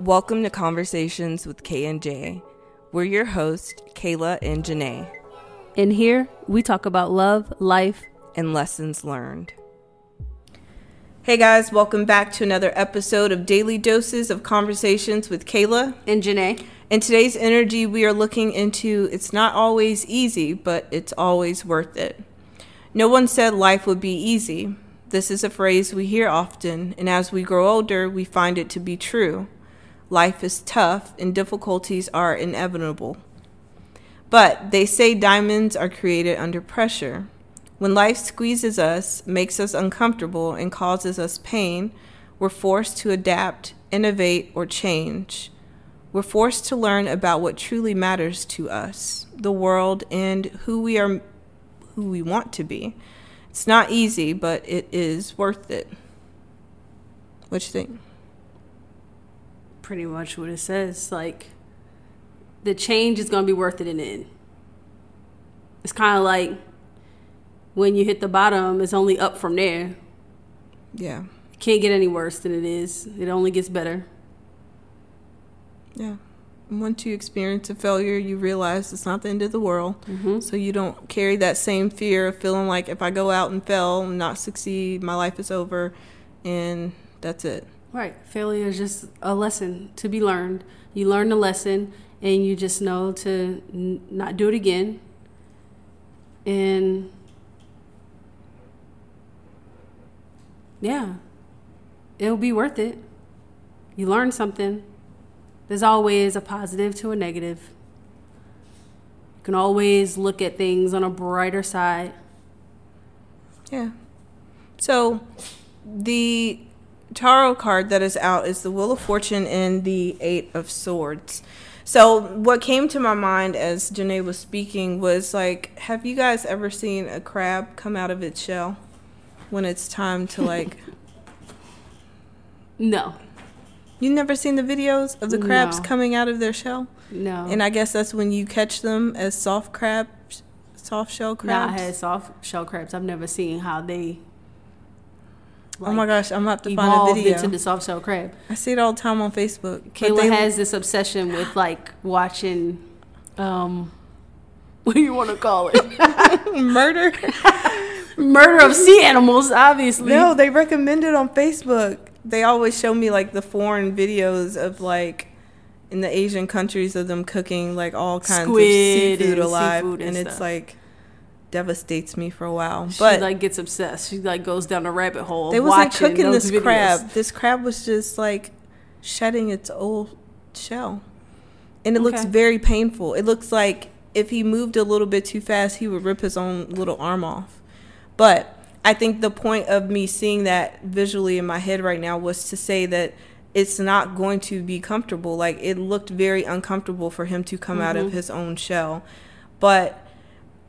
Welcome to Conversations with K and J. We're your hosts, Kayla and Janae, In here, we talk about love, life, and lessons learned. Hey guys, welcome back to another episode of Daily Doses of Conversations with Kayla. and Janae. In today's energy, we are looking into it's not always easy, but it's always worth it. No one said life would be easy. This is a phrase we hear often, and as we grow older, we find it to be true. Life is tough and difficulties are inevitable. But they say diamonds are created under pressure. When life squeezes us, makes us uncomfortable, and causes us pain, we're forced to adapt, innovate, or change. We're forced to learn about what truly matters to us, the world, and who we are who we want to be. It's not easy, but it is worth it. What you think? Pretty much what it says. Like, the change is going to be worth it in the end. It's kind of like when you hit the bottom, it's only up from there. Yeah. It can't get any worse than it is, it only gets better. Yeah. Once you experience a failure, you realize it's not the end of the world. Mm-hmm. So you don't carry that same fear of feeling like if I go out and fail and not succeed, my life is over and that's it. Right. Failure is just a lesson to be learned. You learn the lesson and you just know to n- not do it again. And yeah, it'll be worth it. You learn something. There's always a positive to a negative. You can always look at things on a brighter side. Yeah. So the tarot card that is out is the Wheel of Fortune and the Eight of Swords. So what came to my mind as Janae was speaking was like, have you guys ever seen a crab come out of its shell when it's time to like? No, you never seen the videos of the crabs No. coming out of their shell? no. And I guess that's when you catch them as soft crab, soft shell crabs. I had soft shell crabs. I've never seen how they. Oh my gosh, I'm about to find a video. into the soft shell crab. I see it all the time on Facebook. Kayla they- has this obsession with like watching, um, what do you want to call it? murder. Murder of sea animals, obviously. No, they recommend it on Facebook. They always show me like the foreign videos of like in the Asian countries of them cooking like all kinds Squid of seafood and alive, and and, it's like devastates me for a while. She But like gets obsessed. She like goes down a rabbit hole. they wasn't watching cooking this videos. crab. This crab was just like shedding its old shell, and it looks very painful. It looks like if he moved a little bit too fast, he would rip his own little arm off. But I think the point of me seeing that visually in my head right now was to say that it's not going to be comfortable. Like it looked very uncomfortable for him to come out of mm-hmm. his own shell. But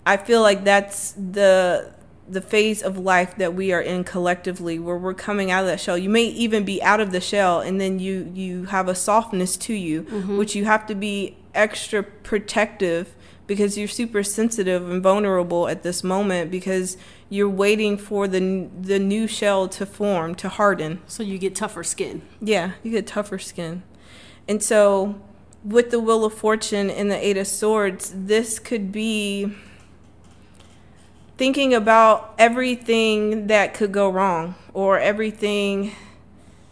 I feel like that's the the phase of life that we are in collectively where we're coming out of that shell. You may even be out of the shell and then you you have a softness to you, mm-hmm. which you have to be extra protective because you're super sensitive and vulnerable at this moment because you're waiting for the the new shell to form, to harden. So you get tougher skin. Yeah, you get tougher skin. And so with the Wheel of Fortune and the Eight of Swords, this could be thinking about everything that could go wrong or everything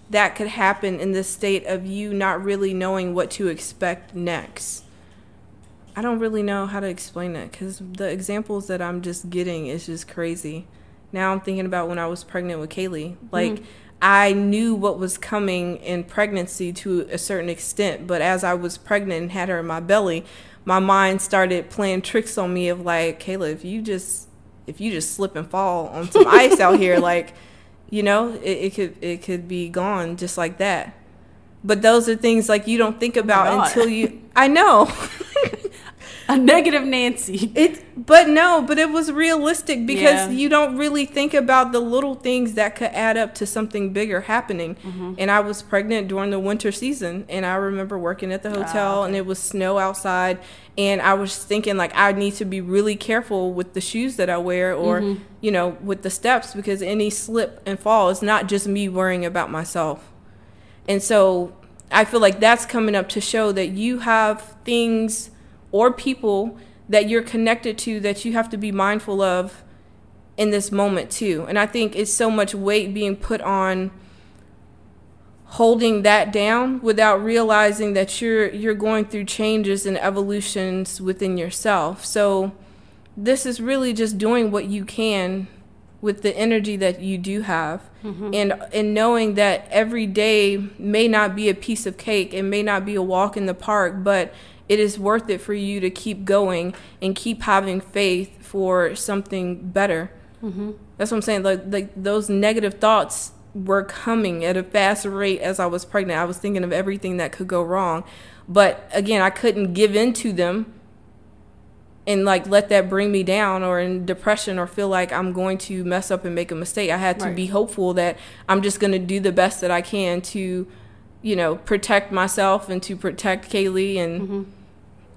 that could happen in the state of you not really knowing what to expect next. I don't really know how to explain it because the examples that I'm just getting is just crazy. Now I'm thinking about when I was pregnant with Kaylee. Mm-hmm. Like, I knew what was coming in pregnancy to a certain extent, but as I was pregnant and had her in my belly, my mind started playing tricks on me of like, Kayla, if you just if you just slip and fall on some ice out here, like, you know, it, it could it could be gone just like that. But those are things like you don't think about until you. I know. A negative Nancy. It, but no, but it was realistic because Yeah. you don't really think about the little things that could add up to something bigger happening. Mm-hmm. And I was pregnant during the winter season, and I remember working at the hotel, and it was snow outside, and I was thinking like I need to be really careful with the shoes that I wear, or you know, with the steps because any slip and fall is not just me worrying about myself. And so I feel like that's coming up to show that you have things or people that you're connected to that you have to be mindful of in this moment too. And I think it's so much weight being put on holding that down without realizing that you're you're going through changes and evolutions within yourself. So this is really just doing what you can with the energy that you do have mm-hmm. and and knowing that every day may not be a piece of cake it may not be a walk in the park but it is worth it for you to keep going and keep having faith for something better mm-hmm. that's what i'm saying like, like those negative thoughts were coming at a fast rate as i was pregnant i was thinking of everything that could go wrong but again i couldn't give in to them and like let that bring me down or in depression or feel like I'm going to mess up and make a mistake. I had to right. be hopeful that I'm just going to do the best that I can to, you know, protect myself and to protect Kaylee. And mm-hmm.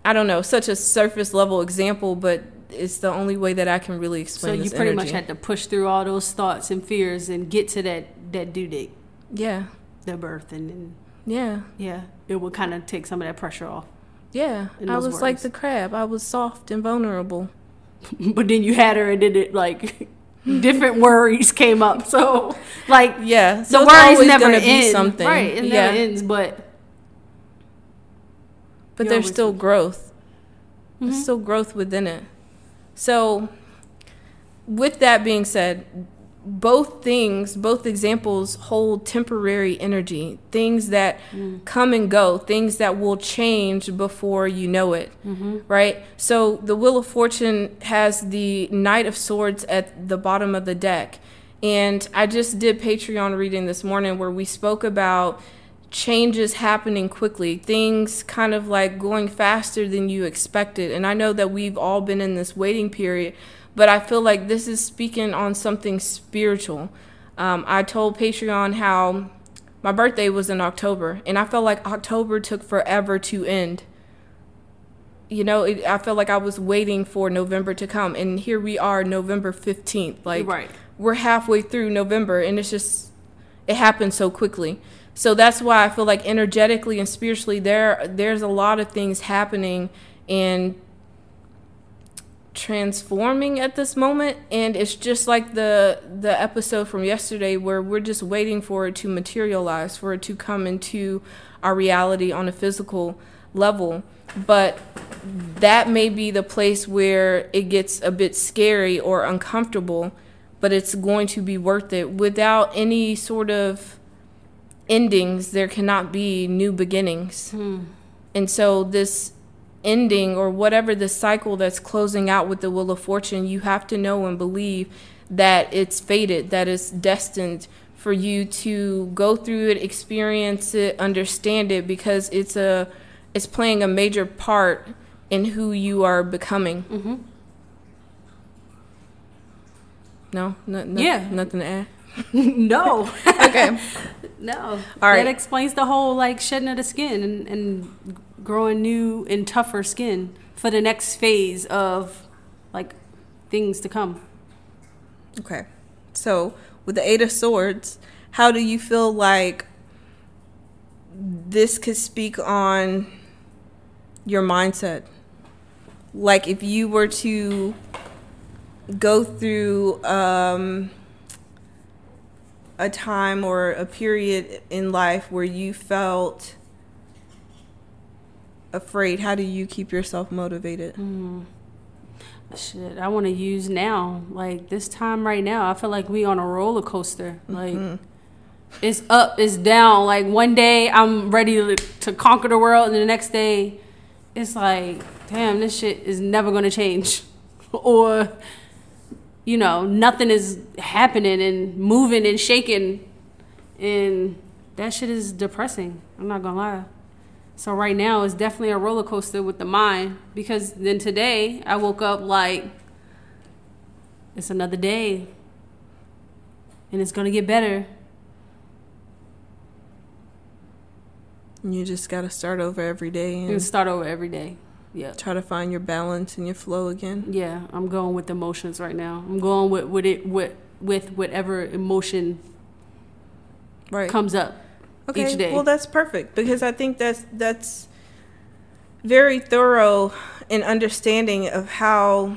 I don't know, such a surface level example, but it's the only way that I can really explain. So you pretty energy. much had to push through all those thoughts and fears and get to that that due date. Yeah. The birth and, and yeah, yeah, it would kind of take some of that pressure off. Yeah, I was words. like the crab. I was soft and vulnerable. but then you had her, and then it like different worries came up. So like yeah, so the worries never end. Something right? It yeah. never ends, but but there's still growth. Mm-hmm. There's still growth within it. So, with that being said, both things, both examples hold temporary energy, things that mm. come and go, things that will change before you know it, mm-hmm. right? So the Wheel of Fortune has the Knight of Swords at the bottom of the deck. And I just did Patreon reading this morning where we spoke about changes happening quickly, things kind of like going faster than you expected. And I know that we've all been in this waiting period but I feel like this is speaking on something spiritual. Um, I told Patreon how my birthday was in October, and I felt like October took forever to end. You know, it, I felt like I was waiting for November to come, and here we are, November 15th. Like, right. we're halfway through November, and it's just, it happened so quickly. So that's why I feel like energetically and spiritually, there there's a lot of things happening, and transforming at this moment. And it's just like the the episode from yesterday where we're just waiting for it to materialize for it to come into our reality on a physical level. But that may be the place where it gets a bit scary or uncomfortable but it's going to be worth it without any sort of endings there cannot be new beginnings hmm. and so this ending or whatever the cycle that's closing out with the Wheel of Fortune, you have to know and believe that it's fated, that it's destined for you to go through it, experience it, understand it, because it's a it's playing a major part in who you are becoming. Mm-hmm. No, no, no, yeah, nothing to add. no. okay. No. All right. That explains the whole like shedding of the skin and, and growing new and tougher skin for the next phase of like things to come. Okay. So, with the 8 of swords, how do you feel like this could speak on your mindset? Like if you were to go through um, a time or a period in life where you felt afraid, how do you keep yourself motivated? Mm. Shit, I want to use now. Like this time right now, I feel like we on a roller coaster. Like mm-hmm. it's up, it's down. Like one day I'm ready to, to conquer the world, and the next day it's like, damn, this shit is never gonna change, or you know, nothing is happening and moving and shaking, and that shit is depressing. I'm not gonna lie. So right now it's definitely a roller coaster with the mind because then today I woke up like it's another day and it's gonna get better. You just gotta start over every day and, and start over every day. Yeah. Try to find your balance and your flow again. Yeah, I'm going with emotions right now. I'm going with with it with with whatever emotion right. comes up. Okay. each day. Well, that's perfect because I think that's that's very thorough in understanding of how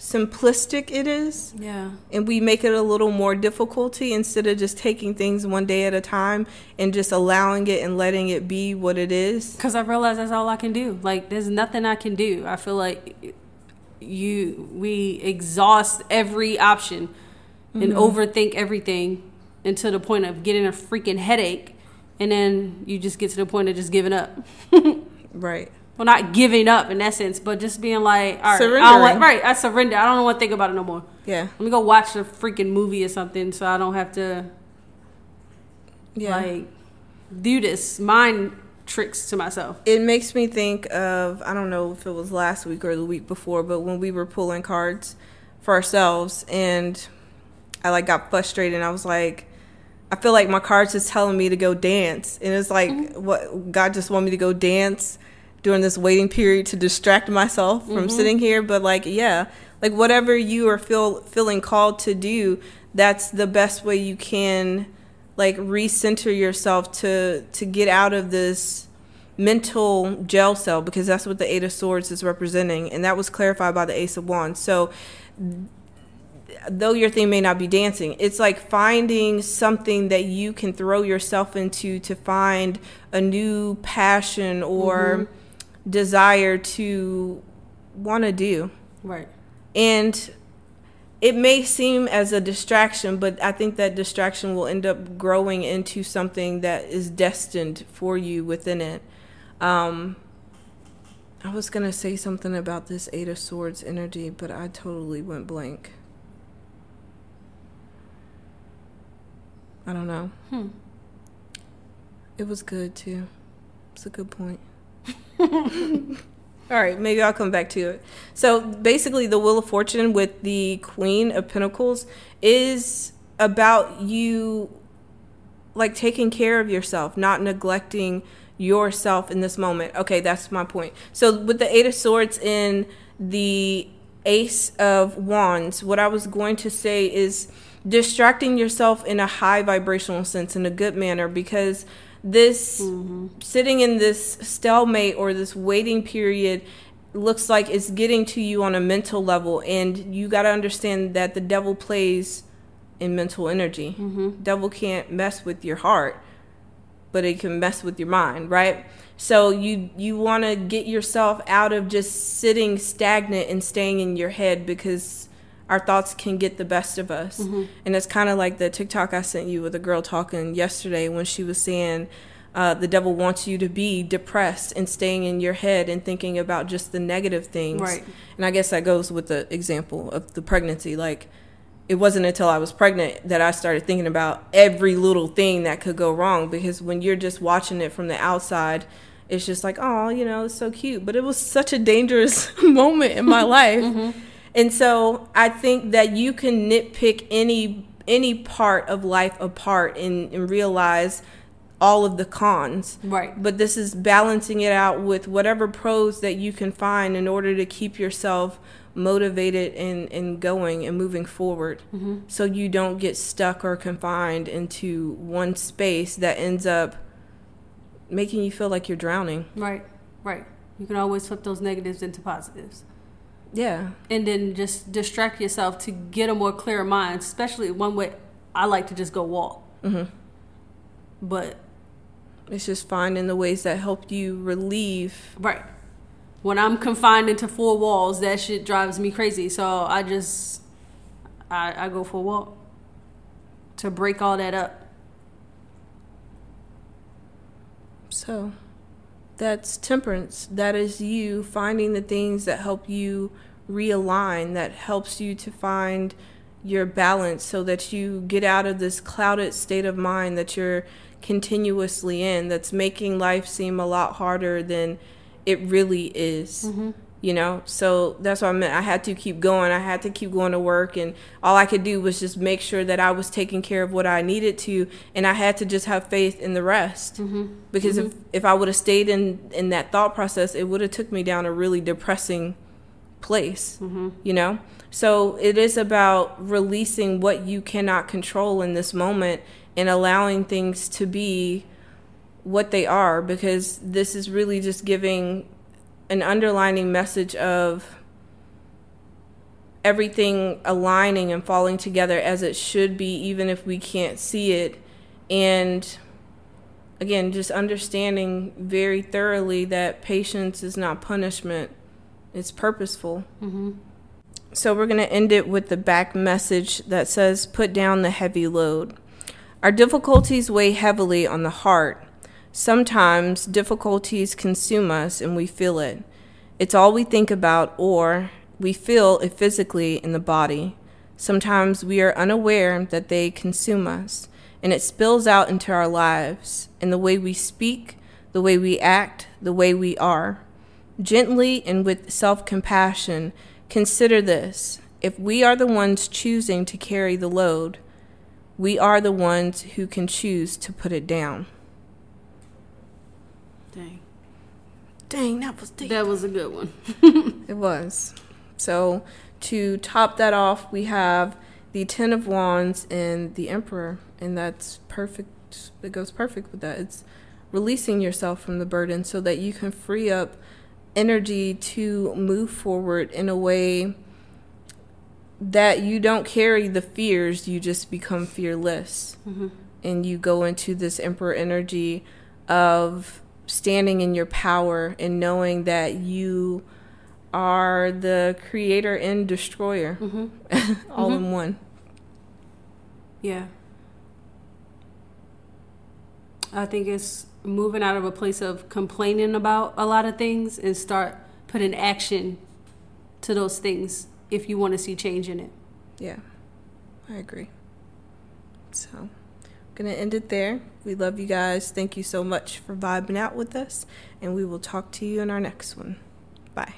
simplistic it is yeah. and we make it a little more difficulty instead of just taking things one day at a time and just allowing it and letting it be what it is. Because I realize that's all I can do. Like, there's nothing I can do. I feel like you, we exhaust every option and mm-hmm. overthink everything until the point of getting a freaking headache. And then you just get to the point of just giving up. Right. Well, not giving up in essence, but just being like, all right, I want, right, I surrender. I don't want to think about it no more. Yeah. Let me go watch a freaking movie or something so I don't have to Yeah. like do this mind tricks to myself. it makes me think of I don't know if it was last week or the week before, but when we were pulling cards for ourselves and I like got frustrated and I was like I feel like my cards is telling me to go dance and it's like mm-hmm. what God just want me to go dance during this waiting period to distract myself from mm-hmm. sitting here but like yeah like whatever you are feel feeling called to do that's the best way you can like recenter yourself to to get out of this mental jail cell because that's what the eight of swords is representing and that was clarified by the ace of wands. So though your thing may not be dancing it's like finding something that you can throw yourself into to find a new passion or mm-hmm. Desire to want to do Right. and it may seem as a distraction, but I think that distraction will end up growing into something that is destined for you within it. Um, I was going to say something about this Eight of Swords energy, but I totally went blank. I don't know. Hmm. It was good too. It's a good point. All right, maybe I'll come back to it. So basically, the Wheel of Fortune with the Queen of Pentacles is about you like taking care of yourself, not neglecting yourself in this moment. Okay, that's my point. So with the Eight of Swords in the Ace of Wands, what I was going to say is distracting yourself in a high vibrational sense in a good manner because this mm-hmm. sitting in this stalemate or this waiting period looks like it's getting to you on a mental level and you got to understand that the devil plays in mental energy. Mm-hmm. Devil can't mess with your heart but it can mess with your mind right? So you you want to get yourself out of just sitting stagnant and staying in your head because our thoughts can get the best of us and it's kind of like the tiktok i sent you with a girl talking yesterday when she was saying uh, the devil wants you to be depressed and staying in your head and thinking about just the negative things Right. and i guess that goes with the example of the pregnancy like it wasn't until I was pregnant that I started thinking about every little thing that could go wrong because when you're just watching it from the outside, it's just like, oh, you know, it's so cute. But it was such a dangerous moment in my life. And so I think that you can nitpick any any part of life apart and, and realize all of the cons. Right. But this is balancing it out with whatever pros that you can find in order to keep yourself motivated and, and going and moving forward mm-hmm. so you don't get stuck or confined into one space that ends up making you feel like you're drowning. Right. Right. You can always flip those negatives into positives. Yeah. And then just distract yourself to get a more clear mind, especially one way I like to just go walk. hmm But It's just finding the ways that help you relieve. Right. When I'm confined into four walls, that shit drives me crazy. So I just, I, I go for a walk to break all that up. So that's temperance. That is you finding the things that help you realign, that helps you to find your balance so that you get out of this clouded state of mind that you're continuously in that's making life seem a lot harder than it really is. Mm-hmm. You know, so that's what I meant. I had to keep going. I had to keep going to work, and all I could do was just make sure that I was taking care of what I needed to, and I had to just have faith in the rest. Mm-hmm. Because if mm-hmm. if I would have stayed in in that thought process, it would have took me down a really depressing place. Mm-hmm. You know, so it is about releasing what you cannot control in this moment and allowing things to be what they are because this is really just giving an underlining message of everything aligning and falling together as it should be, even if we can't see it. And again, just understanding very thoroughly that patience is not punishment, it's purposeful. Mm-hmm. So we're going to end it with the back message that says, Put down the heavy load. Our difficulties weigh heavily on the heart. Sometimes difficulties consume us and we feel it. It's all we think about, or we feel it physically in the body. Sometimes we are unaware that they consume us, and it spills out into our lives in the way we speak, the way we act, the way we are. Gently and with self compassion, consider this. If we are the ones choosing to carry the load, we are the ones who can choose to put it down. Dang. Dang, that was deep. That was a good one. It was. So to top that off, we have the Ten of Wands and the Emperor, and that's perfect. It goes perfect with that. It's releasing yourself from the burden so that you can free up energy to move forward in a way that you don't carry the fears, you just become fearless. Mm-hmm. And you go into this Emperor energy of standing in your power and knowing that you are the creator and destroyer Mm-hmm. all in one. Yeah. I think it's moving out of a place of complaining about a lot of things and start putting action to those things if you want to see change in it. Yeah, I agree. So, going to end it there. We love you guys. Thank you so much for vibing out with us, and we will talk to you in our next one. Bye.